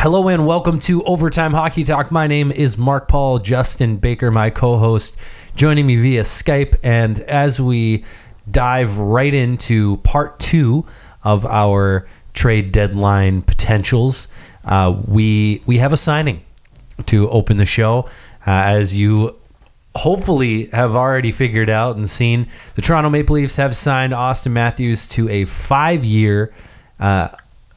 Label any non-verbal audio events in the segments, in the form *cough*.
Hello and welcome to Overtime Hockey Talk. My name is Mark Paul Justin Baker, my co-host, joining me via Skype. And as we dive right into part two of our trade deadline potentials, uh, we we have a signing to open the show. Uh, as you hopefully have already figured out and seen, the Toronto Maple Leafs have signed Auston Matthews to a five-year. Uh,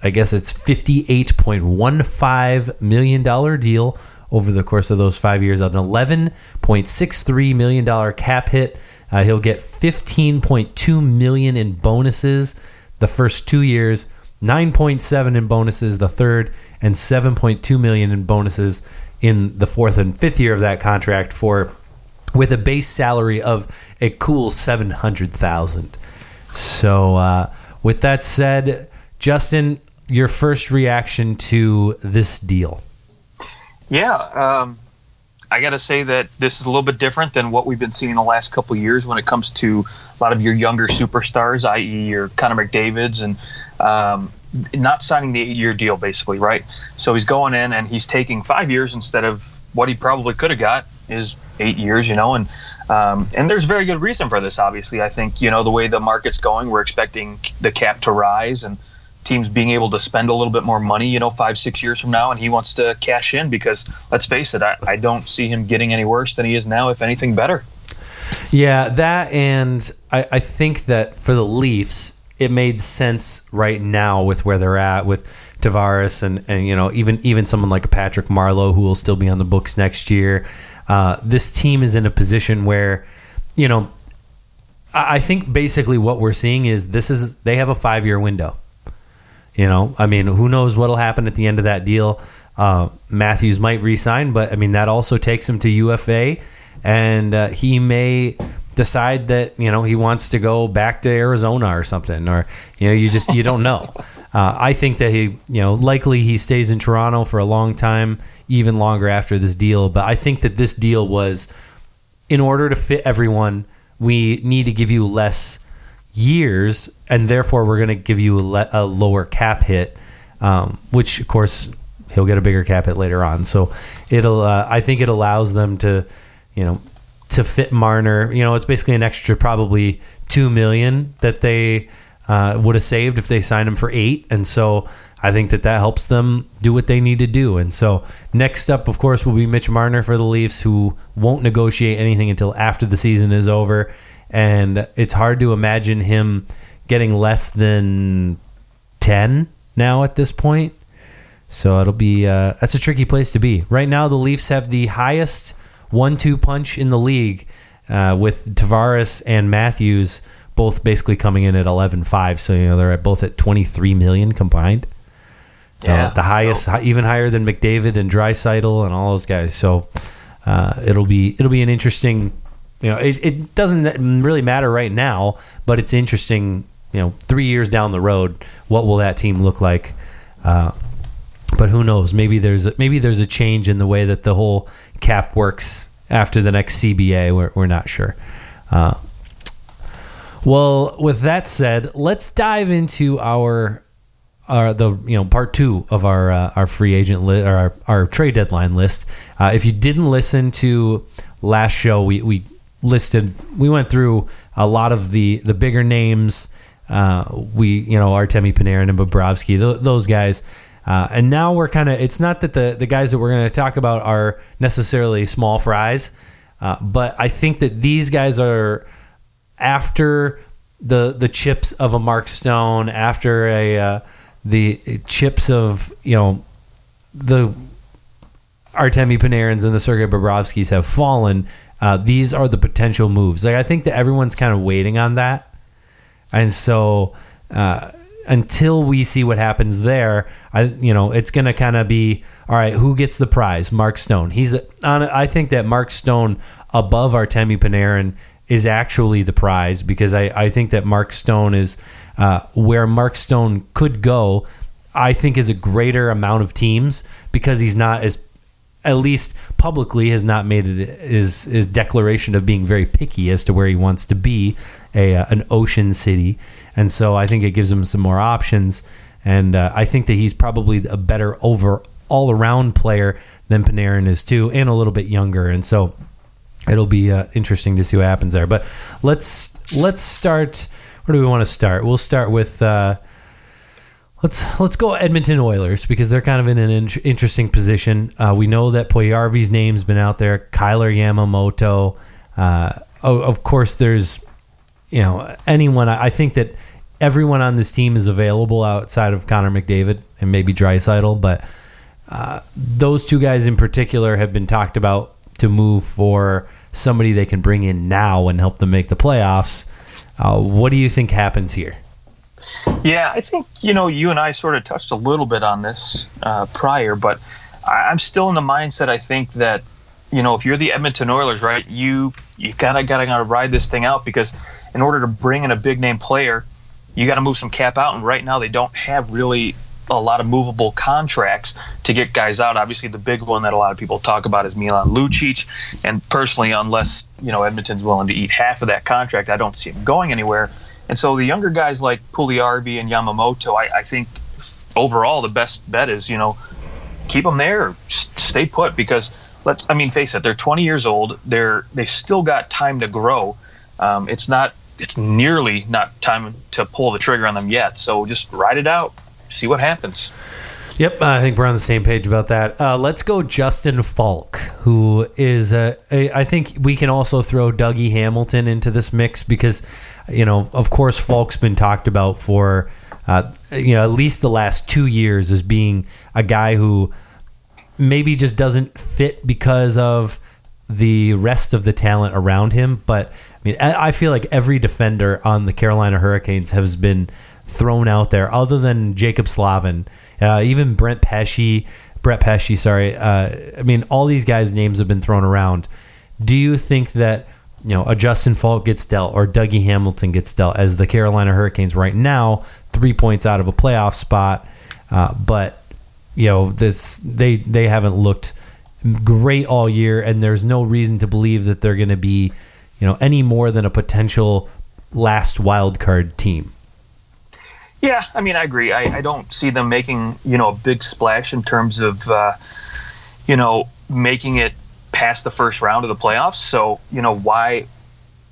I guess it's $58.15 million deal over the course of those five years, an $11.63 million cap hit. Uh, he'll get 15.2 million in bonuses the first two years, 9.7 in bonuses the third, and 7.2 million in bonuses in the fourth and fifth year of that contract for with a base salary of a cool 700,000. So uh, with that said, Justin, your first reaction to this deal? Yeah, um, I got to say that this is a little bit different than what we've been seeing the last couple years when it comes to a lot of your younger superstars, i.e., your Connor McDavid's, and um, not signing the eight-year deal, basically, right? So he's going in and he's taking five years instead of what he probably could have got is eight years, you know, and um, and there's very good reason for this. Obviously, I think you know the way the market's going, we're expecting the cap to rise and teams being able to spend a little bit more money, you know, five, six years from now, and he wants to cash in because let's face it, I, I don't see him getting any worse than he is now, if anything better. Yeah, that and I, I think that for the Leafs, it made sense right now with where they're at with Tavares and, and you know even even someone like Patrick Marleau who will still be on the books next year. Uh, this team is in a position where you know I think basically what we're seeing is this is they have a five year window. You know, I mean, who knows what'll happen at the end of that deal? Uh, Matthews might resign, but I mean that also takes him to UFA, and uh, he may decide that you know he wants to go back to Arizona or something, or you know you just you don't know. *laughs* Uh, I think that he you know likely he stays in Toronto for a long time, even longer after this deal. But I think that this deal was in order to fit everyone, we need to give you less years, and therefore we're going to give you a, le- a, lower cap hit, um, which of course he'll get a bigger cap hit later on. So it'll, uh, I think it allows them to, you know, to fit Marner. You know, it's basically an extra probably two million that they uh, would have saved if they signed him for eight, and so. I think that that helps them do what they need to do. And so next up, of course, will be Mitch Marner for the Leafs, who won't negotiate anything until after the season is over and it's hard to imagine him getting less than 10 now at this point. So it'll be uh, that's a tricky place to be. Right now, the Leafs have the highest one-two punch in the league uh, with Tavares and Matthews both basically coming in at 11-5. So you know they're at both at 23 million combined. Yeah, uh, the highest, oh. even higher than McDavid and Draisaitl and all those guys. So uh, it'll be it'll be an interesting you know, it, it doesn't really matter right now, but it's interesting. You know, three years down the road, what will that team look like? Uh, but who knows? Maybe there's a, maybe there's a change in the way that the whole cap works after the next CBA. We're, we're not sure. Uh, well, with that said, let's dive into our our the you know part two of our uh, our free agent list our, our trade deadline list. Uh, if you didn't listen to last show, we we listed. We went through a lot of the the bigger names. Uh, we, you know, Artemi Panarin and Bobrovsky, th- those guys. Uh, and now we're kind of. It's not that the the guys that we're going to talk about are necessarily small fries, uh, but I think that these guys are after the the chips of a Mark Stone, after a uh, the chips of you know the Artemi Panarins and the Sergei Bobrovskys have fallen uh, these are the potential moves. Like I think that everyone's kind of waiting on that, and so uh, until we see what happens there, I you know it's going to kind of be all right. Who gets the prize? Mark Stone. He's on. I think that Mark Stone above Artemi Panarin is actually the prize because I I think that Mark Stone is uh, where Mark Stone could go. I think is a greater amount of teams because he's not as at least publicly has not made it his his declaration of being very picky as to where he wants to be a uh, an ocean city, and so I think it gives him some more options, and uh, I think that he's probably a better over all around player than Panarin is too, and a little bit younger. And so it'll be uh, interesting to see what happens there. But let's let's start. Where do we want to start? We'll start with. Let's let's go Edmonton Oilers because they're kind of in an in- interesting position. Uh, we know that Puljujarvi's name's been out there. Kailer Yamamoto. Uh, oh, of course, there's you know anyone. I think that everyone on this team is available outside of Connor McDavid and maybe Draisaitl, but uh, those two guys in particular have been talked about to move for somebody they can bring in now and help them make the playoffs. Uh, what do you think happens here? Yeah, I think you know you and I sort of touched a little bit on this uh, prior, but I, am still in the mindset. I think that you know if you're the Edmonton Oilers, right, you you of gotta gotta ride this thing out because in order to bring in a big name player, you got to move some cap out, and right now they don't have really a lot of movable contracts to get guys out. Obviously, the big one that a lot of people talk about is Milan Lucic, and personally, unless you know Edmonton's willing to eat half of that contract, I don't see him going anywhere. And so the younger guys like Puljujarvi and Yamamoto, I, I think overall the best bet is you know keep them there, stay put because let's I mean face it, they're 20 years old, they're they still got time to grow. Um, it's not it's nearly not time to pull the trigger on them yet. So just ride it out, see what happens. Yep, I think we're on the same page about that. Uh, let's go Justin Faulk, who is. I think we can also throw Dougie Hamilton into this mix because you know, of course, Faulk's been talked about for, uh, you know, at least the last two years as being a guy who maybe just doesn't fit because of the rest of the talent around him. But I mean, I feel like every defender on the Carolina Hurricanes has been thrown out there, other than Jaccob Slavin, uh, even Brent Pesce, Brett Pesce. Sorry, uh, I mean, all these guys' names have been thrown around. Do you think that you know, a Justin Faulk gets dealt or Dougie Hamilton gets dealt as the Carolina Hurricanes right now, three points out of a playoff spot. Uh, but you know, this they they haven't looked great all year, and there's no reason to believe that they're going to be, you know, any more than a potential last wild card team. Yeah, I mean, I agree. I, I don't see them making you know a big splash in terms of uh, you know making it past the first round of the playoffs. So you know why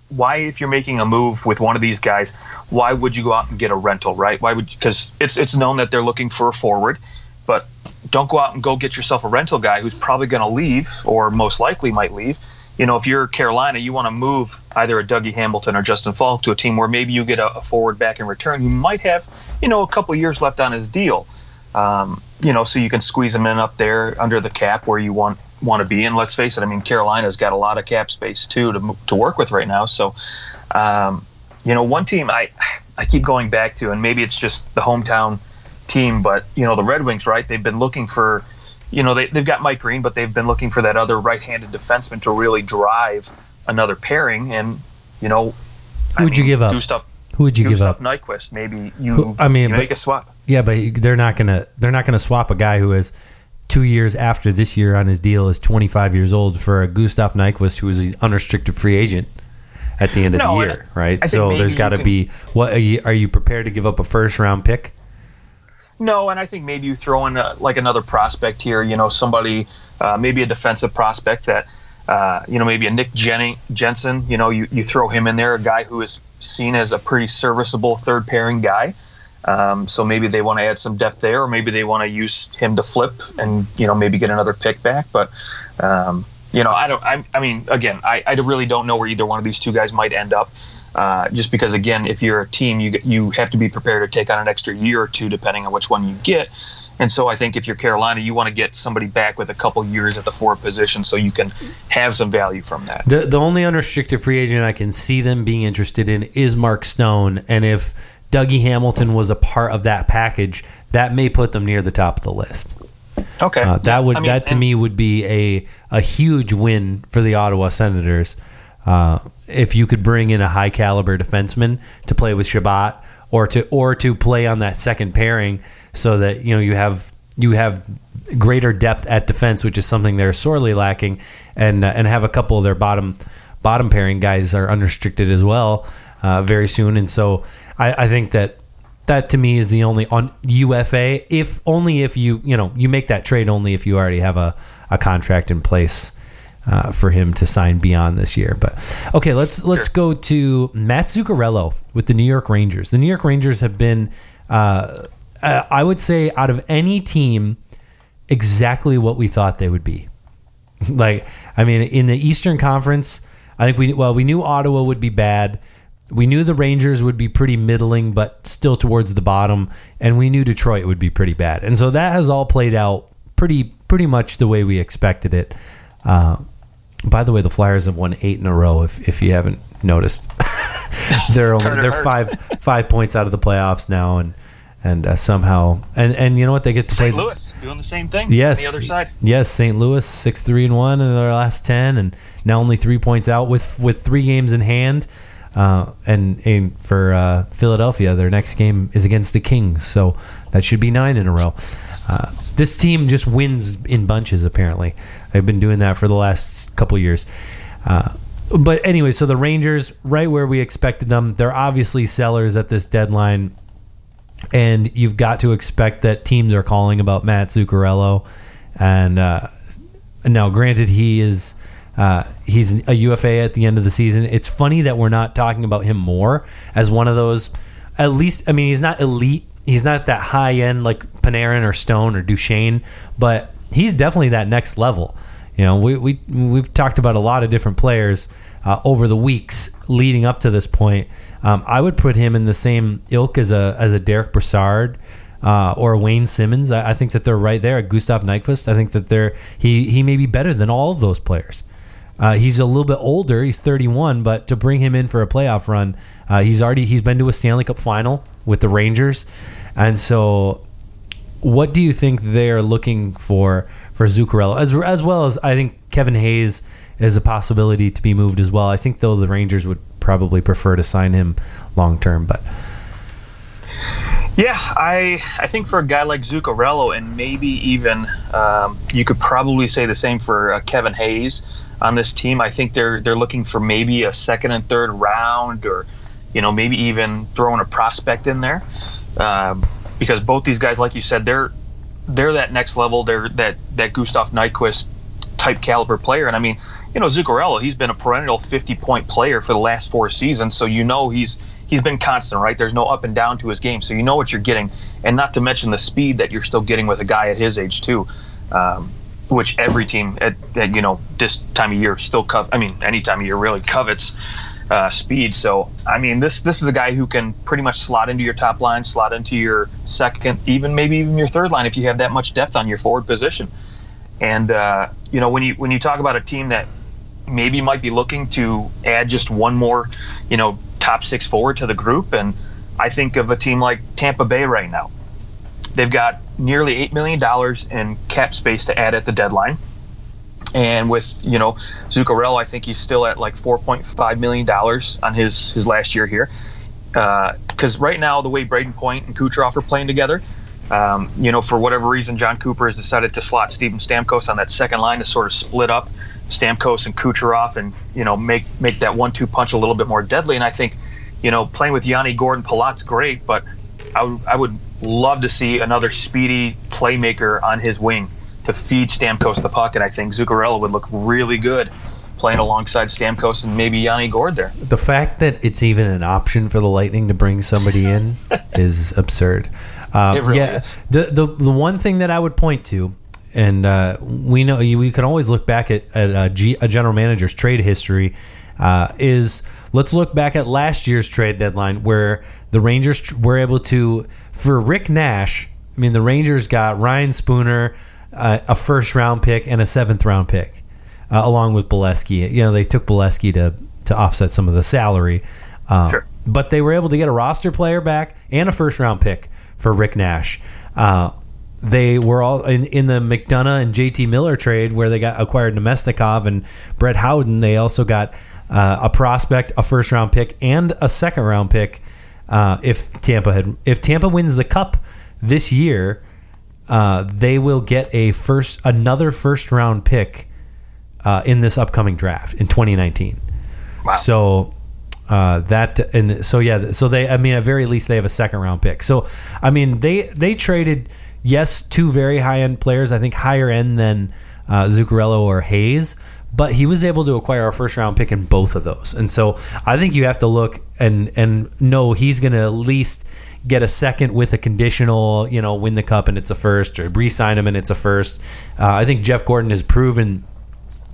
why if you're making a move with one of these guys, why would you go out and get a rental, right? Why would because it's it's known that they're looking for a forward, but don't go out and go get yourself a rental guy who's probably going to leave or most likely might leave. You know, if you're Carolina, you want to move either a Dougie Hamilton or Justin Faulk to a team where maybe you get a, a forward back in return who might have, you know, a couple years left on his deal. Um, you know, so you can squeeze him in up there under the cap where you want want to be. And let's face it, I mean, Carolina's got a lot of cap space too to to work with right now. So, um, you know, one team I I keep going back to, and maybe it's just the hometown team, but you know, the Red Wings, right? They've been looking for, you know, they they've got Mike Green, but they've been looking for that other right-handed defenseman to really drive another pairing. And you know, who would you give up? Gustav, who would you Gustav give up? Nyquist. Maybe you. Who, I mean, you but, make a swap. Yeah, but they're not gonna they're not gonna swap a guy who is two years after this year on his deal is 25 years old for a Gustav Nyquist who is an unrestricted free agent at the end of no, the year, right? So there's got to be what are you, are you prepared to give up a first round pick? No, and I think maybe you throw in a, like another prospect here. You know, somebody uh, maybe a defensive prospect that uh, you know maybe a Nick Jensen. You know, you, you throw him in there, a guy who is seen as a pretty serviceable third pairing guy. Um, so maybe they want to add some depth there, or maybe they want to use him to flip and you know maybe get another pick back. But um, you know, I don't. I, I mean, again, I, I, really don't know where either one of these two guys might end up. Uh, just because, again, if you're a team, you you have to be prepared to take on an extra year or two, depending on which one you get. And so I think if you're Carolina, you want to get somebody back with a couple years at the forward position so you can have some value from that. The the only unrestricted free agent I can see them being interested in is Mark Stone, and if Dougie Hamilton was a part of that package, that may put them near the top of the list. Okay, uh, that would I mean, that to me would be a a huge win for the Ottawa Senators. Uh, if you could bring in a high caliber defenseman to play with Chabot or to or to play on that second pairing so that you know you have you have greater depth at defense, which is something they're sorely lacking, and uh, and have a couple of their bottom bottom pairing guys are unrestricted as well uh, very soon, and so I, I think that that to me is the only on UFA. If only if you you know you make that trade only if you already have a, a contract in place uh, for him to sign beyond this year. But okay, let's let's go to Matt Zuccarello with the New York Rangers. The New York Rangers have been, uh, uh, I would say, out of any team, exactly what we thought they would be. *laughs* like, I mean, in the Eastern Conference, I think we well we knew Ottawa would be bad. We knew the Rangers would be pretty middling, but still towards the bottom, and we knew Detroit would be pretty bad. And so that has all played out pretty pretty much the way we expected it. Uh, by the way, the Flyers have won eight in a row. If if you haven't noticed, *laughs* they're only they're five five points out of the playoffs now, and and uh, somehow and and you know what they get to play. St. play. Louis doing the same thing. Yes, on the other side. Yes, St. Louis six three and one in their last ten, and now only three points out with with three games in hand. Uh, and, and for uh, Philadelphia, their next game is against the Kings, so that should be nine in a row. Uh, this team just wins in bunches. Apparently, they've been doing that for the last couple years. Uh, but anyway, so the Rangers, right where we expected them, they're obviously sellers at this deadline and you've got to expect that teams are calling about Matt Zuccarello. And uh, now, granted, he is uh, he's a UFA at the end of the season. It's funny that we're not talking about him more as one of those. At least, I mean, he's not elite. He's not that high end like Panarin or Stone or Duchene, but he's definitely that next level. You know, we we we've talked about a lot of different players uh, over the weeks leading up to this point. Um, I would put him in the same ilk as a as a Derek Brassard uh, or Wayne Simmonds. I, I, think that they're right there. At Gustav Nyquist. I think that they're he he may be better than all of those players. Uh, he's a little bit older. He's 31, but to bring him in for a playoff run, uh, he's already he's been to a Stanley Cup final with the Rangers, and so what do you think they're looking for for Zuccarello as as well as I think Kevin Hayes is a possibility to be moved as well. I think though the Rangers would probably prefer to sign him long term, but. Yeah, I I think for a guy like Zuccarello, and maybe even um, you could probably say the same for uh, Kevin Hayes on this team. I think they're they're looking for maybe a second and third round, or you know maybe even throwing a prospect in there, um, because both these guys, like you said, they're they're that next level. They're that that Gustav Nyquist type caliber player, and I mean you know Zuccarello, he's been a perennial 50 point player for the last four seasons, so you know he's he's been constant, right? There's no up and down to his game, so you know what you're getting, and not to mention the speed that you're still getting with a guy at his age too, um, which every team at, at, you know this time of year still cov- I mean any time of year really covets. Uh, speed. So I mean, this this is a guy who can pretty much slot into your top line, slot into your second, even maybe even your third line if you have that much depth on your forward position. And uh, you know, when you when you talk about a team that maybe might be looking to add just one more, you know, top six forward to the group. And I think of a team like Tampa Bay right now. They've got nearly eight million dollars in cap space to add at the deadline. And with you know Zuccarello, I think he's still at like four point five million dollars on his his last year here. Because uh, right now, the way Brayden Point and Kucherov are playing together, um, you know, for whatever reason, Jon Cooper has decided to slot Steven Stamkos on that second line to sort of split up Stamkos and Kucherov and you know make make that one-two punch a little bit more deadly. And I think you know playing with Yanni Gordon Palat's great, but I would love to see another speedy playmaker on his wing to feed Stamkos the puck, and I think Zuccarello would look really good playing alongside Stamkos and maybe Yanni Gourde there. The fact that it's even an option for the Lightning to bring somebody in *laughs* is absurd. Um, really yeah, is. the, the the one thing that I would point to and uh, we know we can always look back at, at a, G, a general manager's trade history. Uh, is let's look back at last year's trade deadline where the Rangers were able to for Rick Nash. I mean, the Rangers got Ryan Spooner, uh, a first round pick, and a seventh round pick, uh, along with Beleskey. You know, they took Beleskey to to offset some of the salary, uh, sure. but they were able to get a roster player back and a first round pick for Rick Nash. Uh, they were all in, in the McDonagh and JT Miller trade where they got acquired Namestnikov and Brett Howden. They also got uh, a prospect, a first round pick, and a second round pick. Uh, if Tampa had, if Tampa wins the cup this year, uh, they will get a first, another first round pick uh, in this upcoming draft in 2019. Wow. So Uh, that and so yeah, so they I mean at very least they have a second round pick. So I mean they they traded yes two very high end players. I think higher end than uh, Zuccarello or Hayes, but he was able to acquire a first round pick in both of those. And so I think you have to look and and know he's going to at least get a second with a conditional, you know, win the cup and it's a first, or re-sign him and it's a first. Uh, I think Jeff Gorton has proven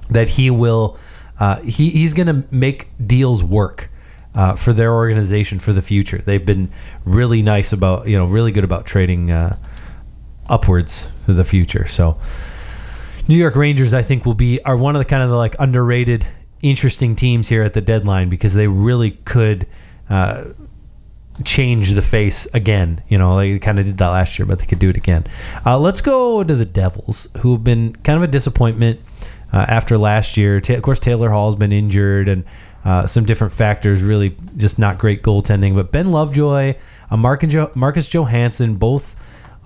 that he will. Uh, he, he's going to make deals work. Uh, for their organization for the future, they've been really nice about you know really good about trading uh, upwards for the future. So, New York Rangers, I think, will be are one of the kind of the like underrated, interesting teams here at the deadline because they really could uh, change the face again. You know, they kind of did that last year, but they could do it again. Uh, let's go to the Devils, who have been kind of a disappointment uh, after last year. Ta- of course, Taylor Hall's been injured and. Uh, some different factors, really just not great goaltending. But Ben Lovejoy, uh, Marcus, jo- Marcus Johansson, both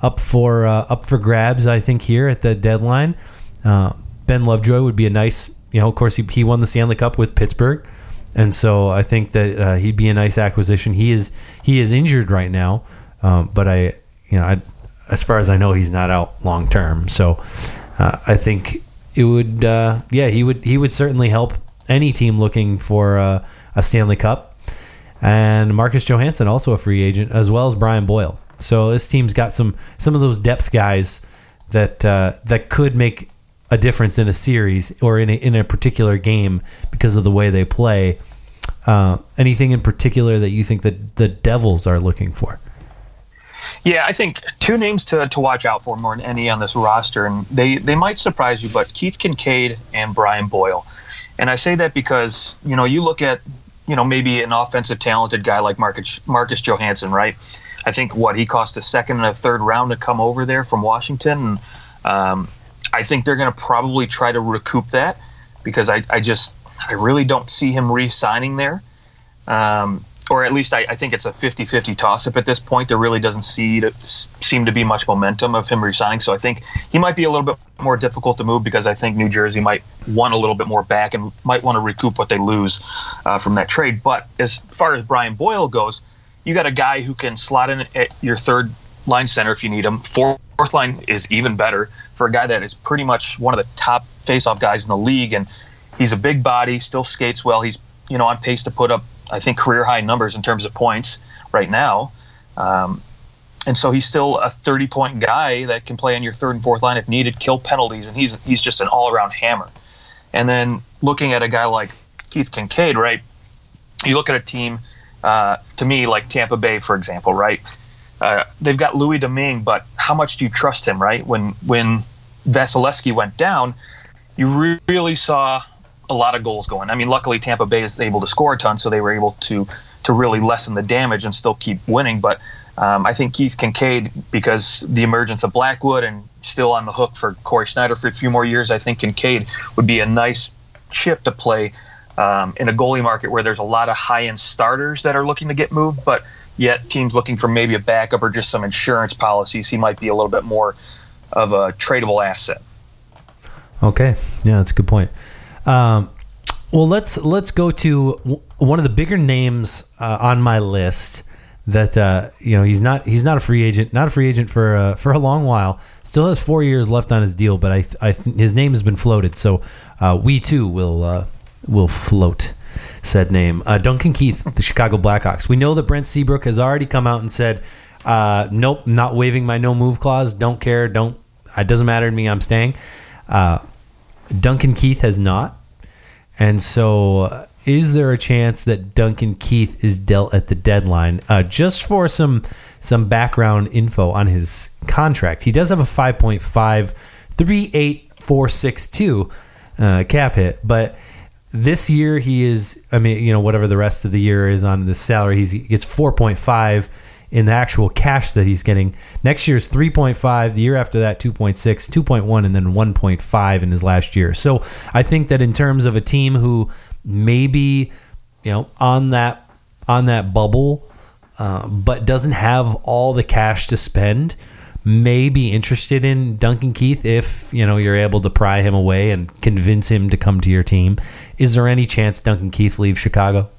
up for uh, up for grabs. I think here at the deadline, uh, Ben Lovejoy would be a nice. You know, of course, he, he won the Stanley Cup with Pittsburgh, and so I think that uh, he'd be a nice acquisition. He is he is injured right now, um, but I you know I, as far as I know, he's not out long term. So uh, I think it would uh, yeah he would he would certainly help any team looking for uh, a Stanley Cup. And Marcus Johansson, also a free agent, as well as Brian Boyle. So this team's got some some of those depth guys that uh, that could make a difference in a series or in a, in a particular game because of the way they play. Uh, anything in particular that you think that the Devils are looking for? Yeah, I think two names to, to watch out for more than any on this roster, and they, they might surprise you, but Keith Kinkaid and Brian Boyle. And I say that because, you know, you look at, you know, maybe an offensive talented guy like Marcus, Marcus Johansson, right? I think what he cost a second and a third round to come over there from Washington. And um, I think they're going to probably try to recoup that because I, I just, I really don't see him re signing there. Um, or at least I, I, think it's a 50-50 toss-up at this point. There really doesn't see to, seem to be much momentum of him resigning. So I think he might be a little bit more difficult to move because I think New Jersey might want a little bit more back and might want to recoup what they lose uh, from that trade. But as far as Brian Boyle goes, you got a guy who can slot in at your third line center if you need him. Fourth line is even better for a guy that is pretty much one of the top face-off guys in the league, and he's a big body, still skates well. He's you know on pace to put up I think career high numbers in terms of points right now. Um, and so he's still a 30 point guy that can play on your third and fourth line if needed, kill penalties, and he's he's just an all around hammer. And then looking at a guy like Keith Kinkaid, right? You look at a team, uh, to me, like Tampa Bay, for example, right? Uh, they've got Louis Domingue, but how much do you trust him, right? When when Vasilevskiy went down, you really saw a lot of goals going. I mean, luckily Tampa Bay is able to score a ton, so they were able to to really lessen the damage and still keep winning. But um, I think Keith Kinkaid, because the emergence of Blackwood and still on the hook for Cory Schneider for a few more years, I think Kinkaid would be a nice chip to play um, in a goalie market where there's a lot of high end starters that are looking to get moved, but yet teams looking for maybe a backup or just some insurance policies. He might be a little bit more of a tradable asset. Okay, yeah, that's a good point. Um, well, let's let's go to one of the bigger names uh, on my list. That uh, you know he's not he's not a free agent, not a free agent for uh, for a long while. Still has four years left on his deal, but I, I his name has been floated, so uh, we too will uh, will float said name. Uh, Duncan Keith, the Chicago Blackhawks. We know that Brent Seabrook has already come out and said, "Nope, not waiving my no move clause. Don't care. Don't. It doesn't matter to me. I'm staying." Duncan Keith has not. And so, uh, is there a chance that Duncan Keith is dealt at the deadline? Uh, just for some some background info on his contract, he does have a 5.5, 38462 uh, cap hit, but this year he is, I mean, you know, whatever the rest of the year is on the salary, he's, he gets 4.5 in the actual cash that he's getting. Next year is 3.5. The year after that, 2.6, 2.1, and then 1.5 in his last year. So I think that in terms of a team who maybe, you know, on that on that bubble, uh, but doesn't have all the cash to spend, may be interested in Duncan Keith if you know you're able to pry him away and convince him to come to your team. Is there any chance Duncan Keith leaves Chicago?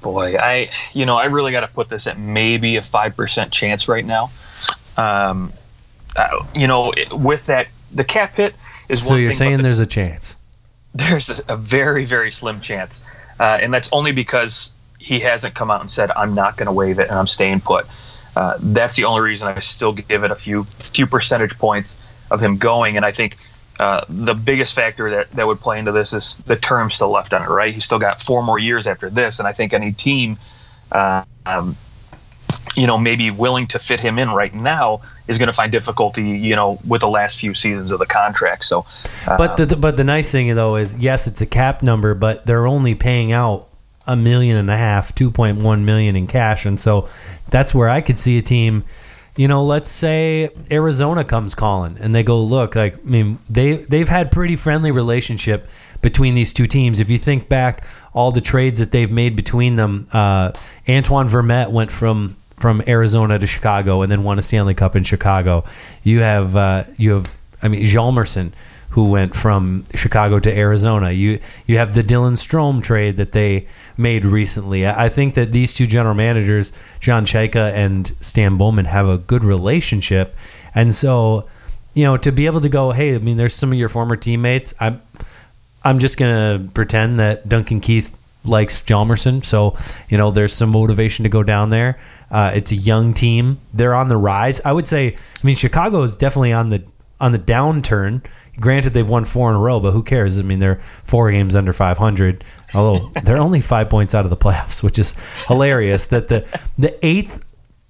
Boy, I you know I really got to put this at maybe a five percent chance right now. Um, uh, you know, with that the cap hit is So you're saying the- there's a chance. there's a, a very very slim chance, uh, and that's only because he hasn't come out and said I'm not going to waive it and I'm staying put. Uh, that's the only reason I still give it a few few percentage points of him going, and I think. Uh, the biggest factor that, that would play into this is the term still left on it, right? He's still got four more years after this, and I think any team, uh, um, you know, maybe willing to fit him in right now is going to find difficulty, you know, with the last few seasons of the contract. So, uh, But the but the nice thing though is yes, it's a cap number, but they're only paying out a million and a half, two point one million in cash, and so that's where I could see a team. You know, let's say Arizona comes calling and they go, look, like I mean, they they've had pretty friendly relationship between these two teams. If you think back, all the trades that they've made between them, uh, Antoine Vermette went from from Arizona to Chicago and then won a Stanley Cup in Chicago. You have uh, you have I mean Hjalmarsson who went from Chicago to Arizona. You you have the Dylan Strome trade that they made recently. I think that these two general managers, John Chayka and Stan Bowman, have a good relationship, and so you know to be able to go, hey, I mean, there's some of your former teammates. I'm I'm just gonna pretend that Duncan Keith likes Hjalmarsson, so you know there's some motivation to go down there. Uh, it's a young team; they're on the rise. I would say. I mean, Chicago is definitely on the on the downturn. Granted, they've won four in a row, but who cares? I mean, they're four games under 500. Although *laughs* they're only five points out of the playoffs, which is hilarious. That the the eighth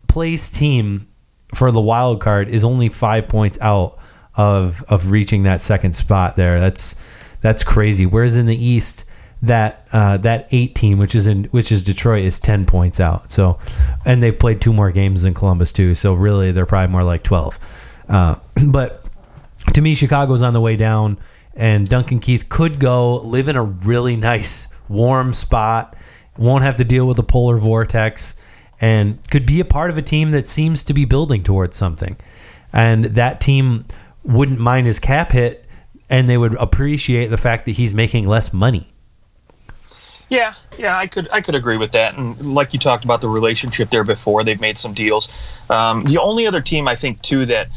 place team for the wild card is only five points out of of reaching that second spot there. That's that's crazy. Whereas in the East, that uh, that eight team, which is in which is Detroit, is ten points out. So, and they've played two more games than Columbus too. So really, they're probably more like twelve. Uh, *clears throat* but to me, Chicago's on the way down, and Duncan Keith could go live in a really nice, warm spot. Won't have to deal with the polar vortex, and could be a part of a team that seems to be building towards something. And that team wouldn't mind his cap hit, and they would appreciate the fact that he's making less money. Yeah, yeah, I could I could agree with that. And like you talked about the relationship there before, they've made some deals. Um, the only other team I think too that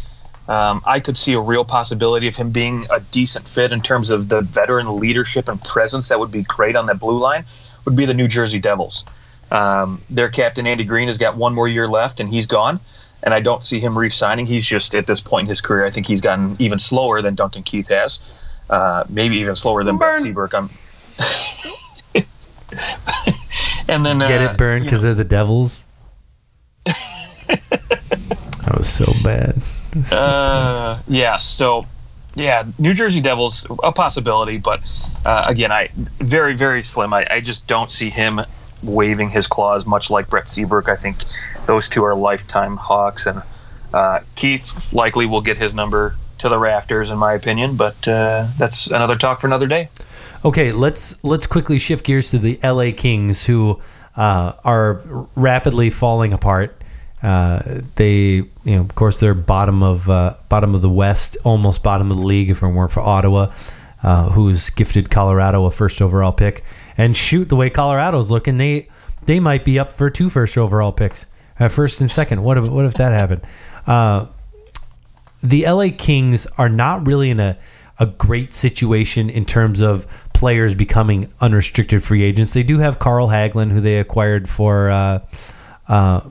um, I could see a real possibility of him being a decent fit in terms of the veteran leadership and presence that would be great on that blue line would be the New Jersey Devils. Um, their captain Andy Greene has got one more year left, and he's gone. And I don't see him re-signing. He's just at this point in his career. I think he's gotten even slower than Duncan Keith has, uh, maybe even slower than Brett Burn. Seabrook. I'm. *laughs* and then Get uh, it burned you because of the Devils. *laughs* that was so bad. *laughs* Uh, yeah. So, yeah, New Jersey Devils a possibility, but uh, again, I very very slim. I, I just don't see him waiving his clause, much like Brett Seabrook. I think those two are lifetime Hawks, and uh, Keith likely will get his number to the rafters, in my opinion. But uh, that's another talk for another day. Okay, let's let's quickly shift gears to the LA Kings, who uh, are rapidly falling apart. Uh, they, you know, of course, they're bottom of uh, bottom of the West, almost bottom of the league if it weren't for Ottawa, uh, who's gifted Colorado a first overall pick. And shoot, the way Colorado's looking, they they might be up for two first overall picks, uh, first and second. What if what if that happened? Uh, the LA Kings are not really in a, a great situation in terms of players becoming unrestricted free agents. They do have Carl Hagelin, who they acquired for. Uh, uh,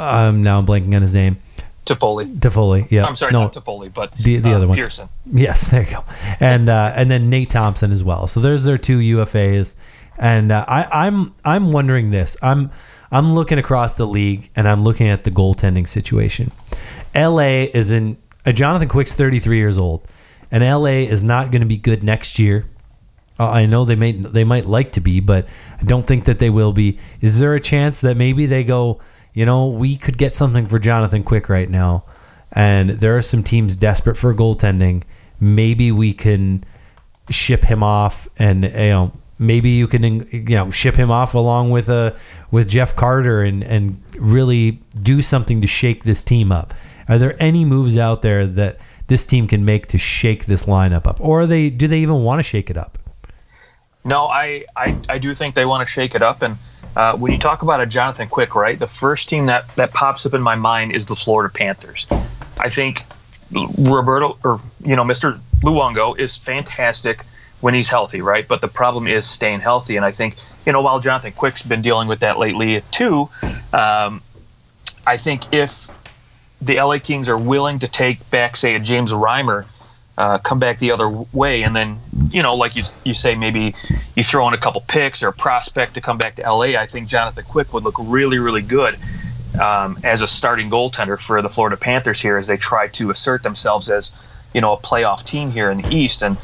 I'm now blanking on his name. Toffoli. Toffoli. Yeah. I'm sorry, no, not Toffoli, but The- the uh, other one. Pearson. Yes, there you go. And uh, and then Nate Thompson as well. So there's their two UFAs. And uh, I, I'm I'm wondering this. I'm I'm looking across the league and I'm looking at the goaltending situation. LA is in uh, Jonathan Quick's 33 years old, and LA is not going to be good next year. Uh, I know they may they might like to be, but I don't think that they will be. Is there a chance that maybe they go? You know, we could get something for Jonathan Quick right now, and there are some teams desperate for goaltending. Maybe we can ship him off, and you know, maybe you can you know ship him off along with uh, with Jeff Carter, and and really do something to shake this team up. Are there any moves out there that this team can make to shake this lineup up, or they do they even want to shake it up? No, I, I, I do think they want to shake it up, and uh, when you talk about a Jonathan Quick, right? The first team that that pops up in my mind is the Florida Panthers. I think Roberto or you know Mr. Luongo is fantastic when he's healthy, right? But the problem is staying healthy, and I think you know while Jonathan Quick's been dealing with that lately too, um, I think if the LA Kings are willing to take back, say, a James Reimer, uh, come back the other way, and then you know, like you you say, maybe you throw in a couple picks or a prospect to come back to LA. I think Jonathan Quick would look really, really good um, as a starting goaltender for the Florida Panthers here as they try to assert themselves as you know a playoff team here in the East. And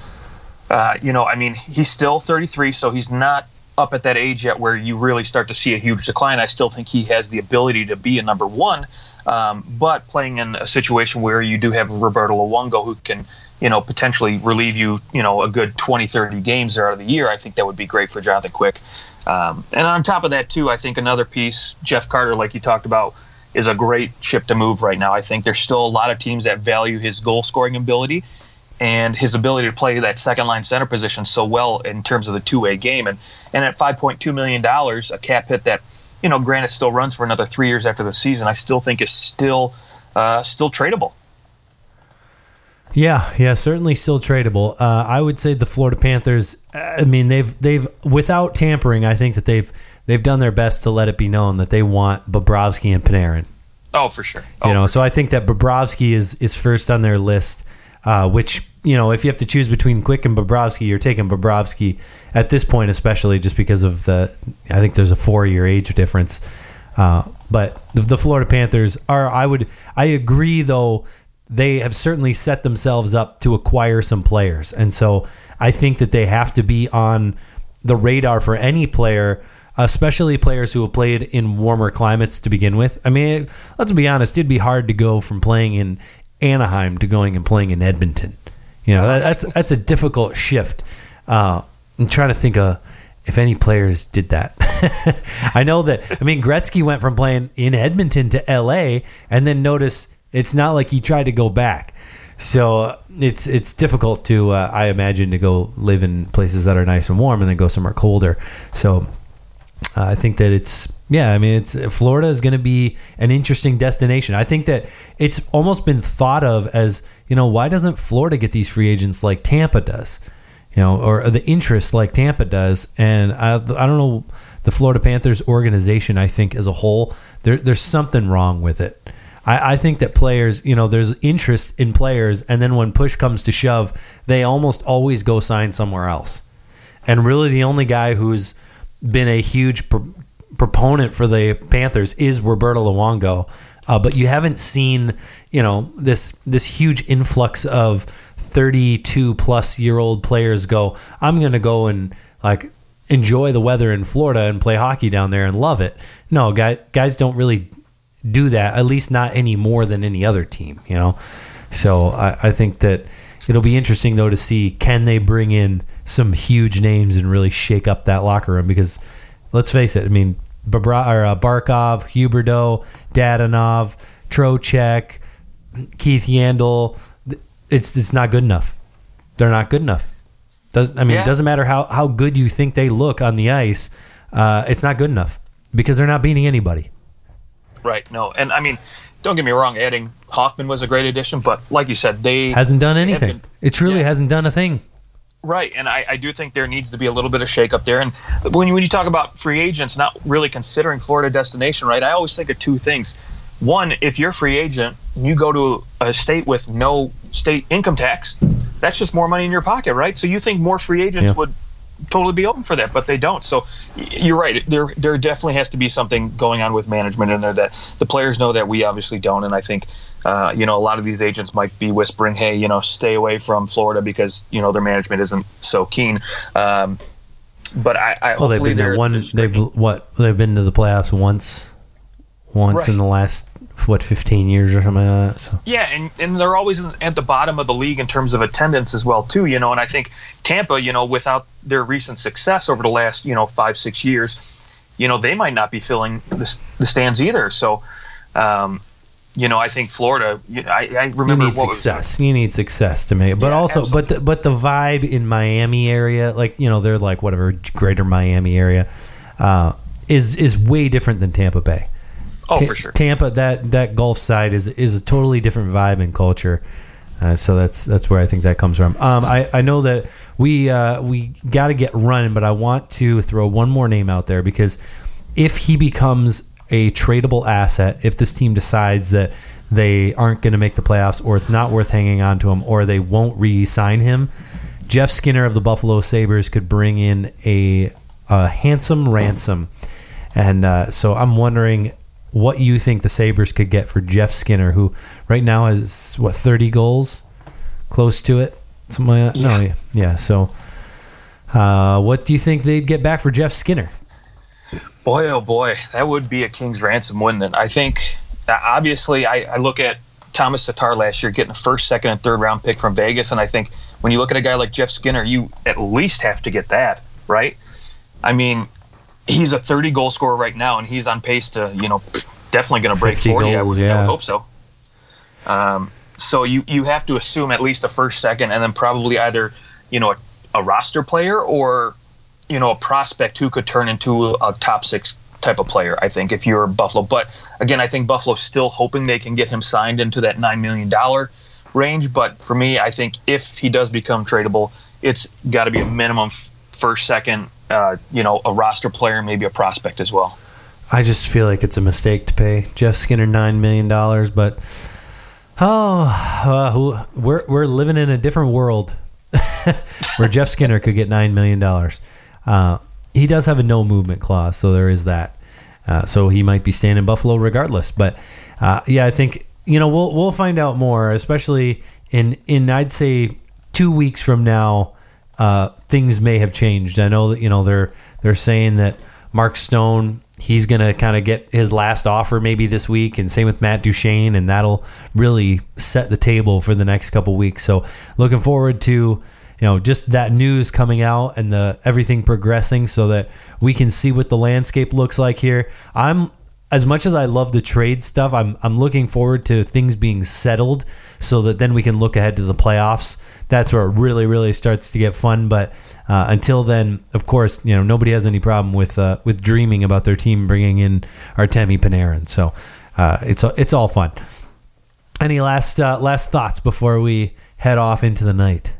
uh, you know, I mean, he's still 33, so he's not up at that age yet where you really start to see a huge decline. I still think he has the ability to be a number one, um, but playing in a situation where you do have Roberto Luongo who can, you know, potentially relieve you, you know, a good 20, 30 games out of the year, I think that would be great for Jonathan Quick. Um, and on top of that, too, I think another piece, Jeff Carter, like you talked about, is a great chip to move right now. I think there's still a lot of teams that value his goal scoring ability and his ability to play that second line center position so well in terms of the two way game. And and at five point two million dollars, a cap hit that, you know, granted still runs for another three years after the season, I still think is still uh, still tradable. Yeah, yeah, certainly still tradable. Uh, I would say the Florida Panthers. I mean, they've they've without tampering. I think that they've they've done their best to let it be known that they want Bobrovsky and Panarin. Oh, for sure. Oh, you know, so I think that Bobrovsky is is first on their list. Uh, which you know, if you have to choose between Quick and Bobrovsky, you're taking Bobrovsky at this point, especially just because of the. I think there's a four year age difference. Uh, but the, the Florida Panthers are. I would. I agree though they have certainly set themselves up to acquire some players. And so I think that they have to be on the radar for any player, especially players who have played in warmer climates to begin with. I mean, let's be honest, it'd be hard to go from playing in Anaheim to going and playing in Edmonton. You know, that, that's that's a difficult shift. Uh, I'm trying to think of if any players did that. *laughs* I know that. I mean, Gretzky went from playing in Edmonton to L.A. and then notice it's not like he tried to go back. So uh, it's it's difficult to uh, I imagine to go live in places that are nice and warm and then go somewhere colder. So uh, I think that it's yeah. I mean, it's Florida is going to be an interesting destination. I think that it's almost been thought of as you know why doesn't Florida get these free agents like Tampa does, you know, or the interest like Tampa does. And I I don't know the Florida Panthers organization. I think as a whole, there, there's something wrong with it. I, I think that players, you know, there's interest in players, and then when push comes to shove, they almost always go sign somewhere else. And really, the only guy who's been a huge proponent for the Panthers is Roberto Luongo. Uh, but you haven't seen, you know, this this huge influx of 32 plus year old players go. I'm going to go and like enjoy the weather in Florida and play hockey down there and love it. No, guys, guys don't really do that, at least not any more than any other team, you know? So I, I think that it'll be interesting, though, to see can they bring in some huge names and really shake up that locker room because let's face it, I mean, Babra- or, uh, Barkov, Huberdeau, Dadonov, Trocheck, Keith Yandle, it's it's not good enough. They're not good enough. Does I mean yeah. it doesn't matter how, how good you think they look on the ice, uh, it's not good enough because they're not beating anybody. Right. No. And I mean, don't get me wrong. Adding Hoffman was a great addition, but like you said, they hasn't done anything. Been, it truly yeah. hasn't done a thing. Right, and I, I, do think there needs to be a little bit of shakeup there. And when you, when you talk about free agents not really considering Florida destination, right? I always think of two things. One, if you're a free agent, you go to a state with no state income tax, that's just more money in your pocket, right? So you think more free agents yeah. would totally be open for that, but they don't. So you're right. There there definitely has to be something going on with management in there that the players know that we obviously don't. And I think uh, you know a lot of these agents might be whispering, "Hey, you know, stay away from Florida because you know their management isn't so keen." Um, but I, I well, they've been there one. They've what? They've been to the playoffs once, once right. in the last what 15 years or something like that. So. Yeah, and, and they're always at the bottom of the league in terms of attendance as well too. You know, and I think Tampa, you know, without their recent success over the last you know five six years, you know, they might not be filling the, the stands either. So. Um, you know, I think Florida. I, I remember you need success. You need success to make it, but yeah, also, absolutely. but the, but the vibe in Miami area, like you know, they're like whatever Greater Miami area. Uh, is is way different than Tampa Bay. Oh, Ta- for sure. Tampa that that Gulf side is is a totally different vibe and culture. Uh, so that's that's where I think that comes from. Um, I, I know that we uh, we got to get running, but I want to throw one more name out there because if he becomes a tradable asset, if this team decides that they aren't going to make the playoffs, or it's not worth hanging on to him, or they won't re-sign him, Jeff Skinner of the Buffalo Sabres could bring in a, a handsome ransom. And uh, so I'm wondering what you think the Sabres could get for Jeff Skinner, who right now has, what, 30 goals? Close to it? Something like that? No, Yeah. yeah. yeah. So uh, what do you think they'd get back for Jeff Skinner? Boy, oh boy, that would be a king's ransom, wouldn't it? I think uh, obviously I, I look at Tomas Tatar last year getting a first, second, and third round pick from Vegas, and I think when you look at a guy like Jeff Skinner, you at least have to get that, right? I mean, he's a 30 goal scorer right now, and he's on pace to, you know, definitely going to break 50 40. I, goals, would, I would hope so. Um, so you you have to assume at least a first, second, and then probably either you know a, a roster player or you know a prospect who could turn into a top six type of player. I think if you're Buffalo, but again, I think Buffalo's still hoping they can get him signed into that nine million dollar range. But for me, I think if he does become tradable, it's got to be a minimum f- first, second, uh, you know, a roster player, maybe a prospect as well. I just feel like it's a mistake to pay Jeff Skinner nine million dollars, but oh, uh, we're we're living in a different world *laughs* where Jeff Skinner could get nine million dollars. Uh, he does have a no movement clause, so there is that. Uh, so he might be staying in Buffalo regardless. But uh, yeah, I think you know we'll we'll find out more, especially in in I'd say two weeks from now. Uh, things may have changed. I know that you know they're they're saying that Mark Stone he's gonna kind of get his last offer maybe this week, and same with Matt Duchene, and that'll really set the table for the next couple weeks. So looking forward to you know just that news coming out and the everything progressing so that we can see what the landscape looks like here. I'm as much as I love the trade stuff, I'm I'm looking forward to things being settled so that then we can look ahead to the playoffs. That's where it really really starts to get fun. But uh, until then, of course, you know nobody has any problem with uh, with dreaming about their team bringing in Artemi Panarin. So uh, it's it's all fun. Any last uh, last thoughts before we head off into the night?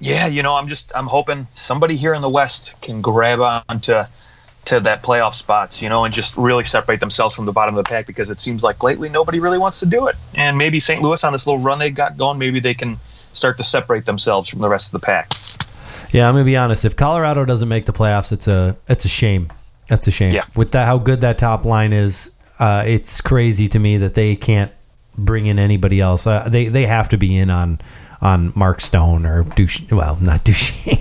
Yeah, you know, I'm just I'm hoping somebody here in the West can grab onto to that playoff spots, you know, and just really separate themselves from the bottom of the pack because it seems like lately nobody really wants to do it. And maybe St. Louis on this little run they got going, maybe they can start to separate themselves from the rest of the pack. Yeah, I'm gonna be honest. If Colorado doesn't make the playoffs, it's a it's a shame. That's a shame. Yeah. With that, how good that top line is, uh, it's crazy to me that they can't bring in anybody else. Uh, they they have to be in on on Mark Stone or Duchene. Well, not *laughs* Duchene.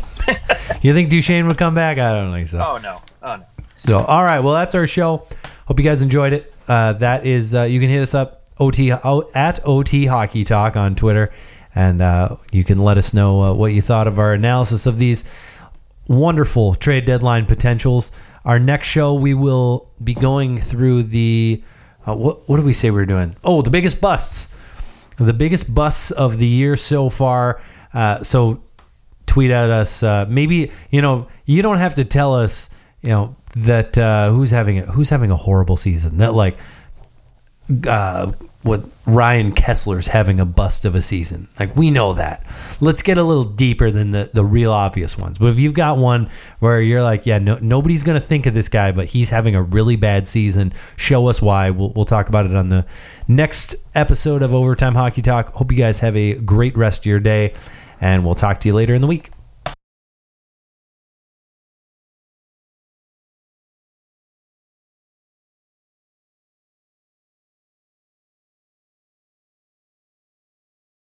you think Duchene would come back? I don't think so. Oh no. Oh no. So, all right. Well, that's our show. Hope you guys enjoyed it. Uh, that is, uh, you can hit us up OT at OT Hockey Talk on Twitter, and uh, you can let us know uh, what you thought of our analysis of these wonderful trade deadline potentials. Our next show, we will be going through the uh, what? What did we say we were doing? Oh, the biggest busts, the biggest busts of the year so far. Uh, so tweet at us. Maybe you know you don't have to tell us. You know that uh, who's having a, who's having a horrible season. That like uh, what Ryan Kesler's having a bust of a season. Like we know that. Let's get a little deeper than the the real obvious ones. But if you've got one where you're like, yeah, no, nobody's gonna think of this guy, but he's having a really bad season. Show us why. We'll we'll talk about it on the next episode of Overtime Hockey Talk. Hope you guys have a great rest of your day, and we'll talk to you later in the week.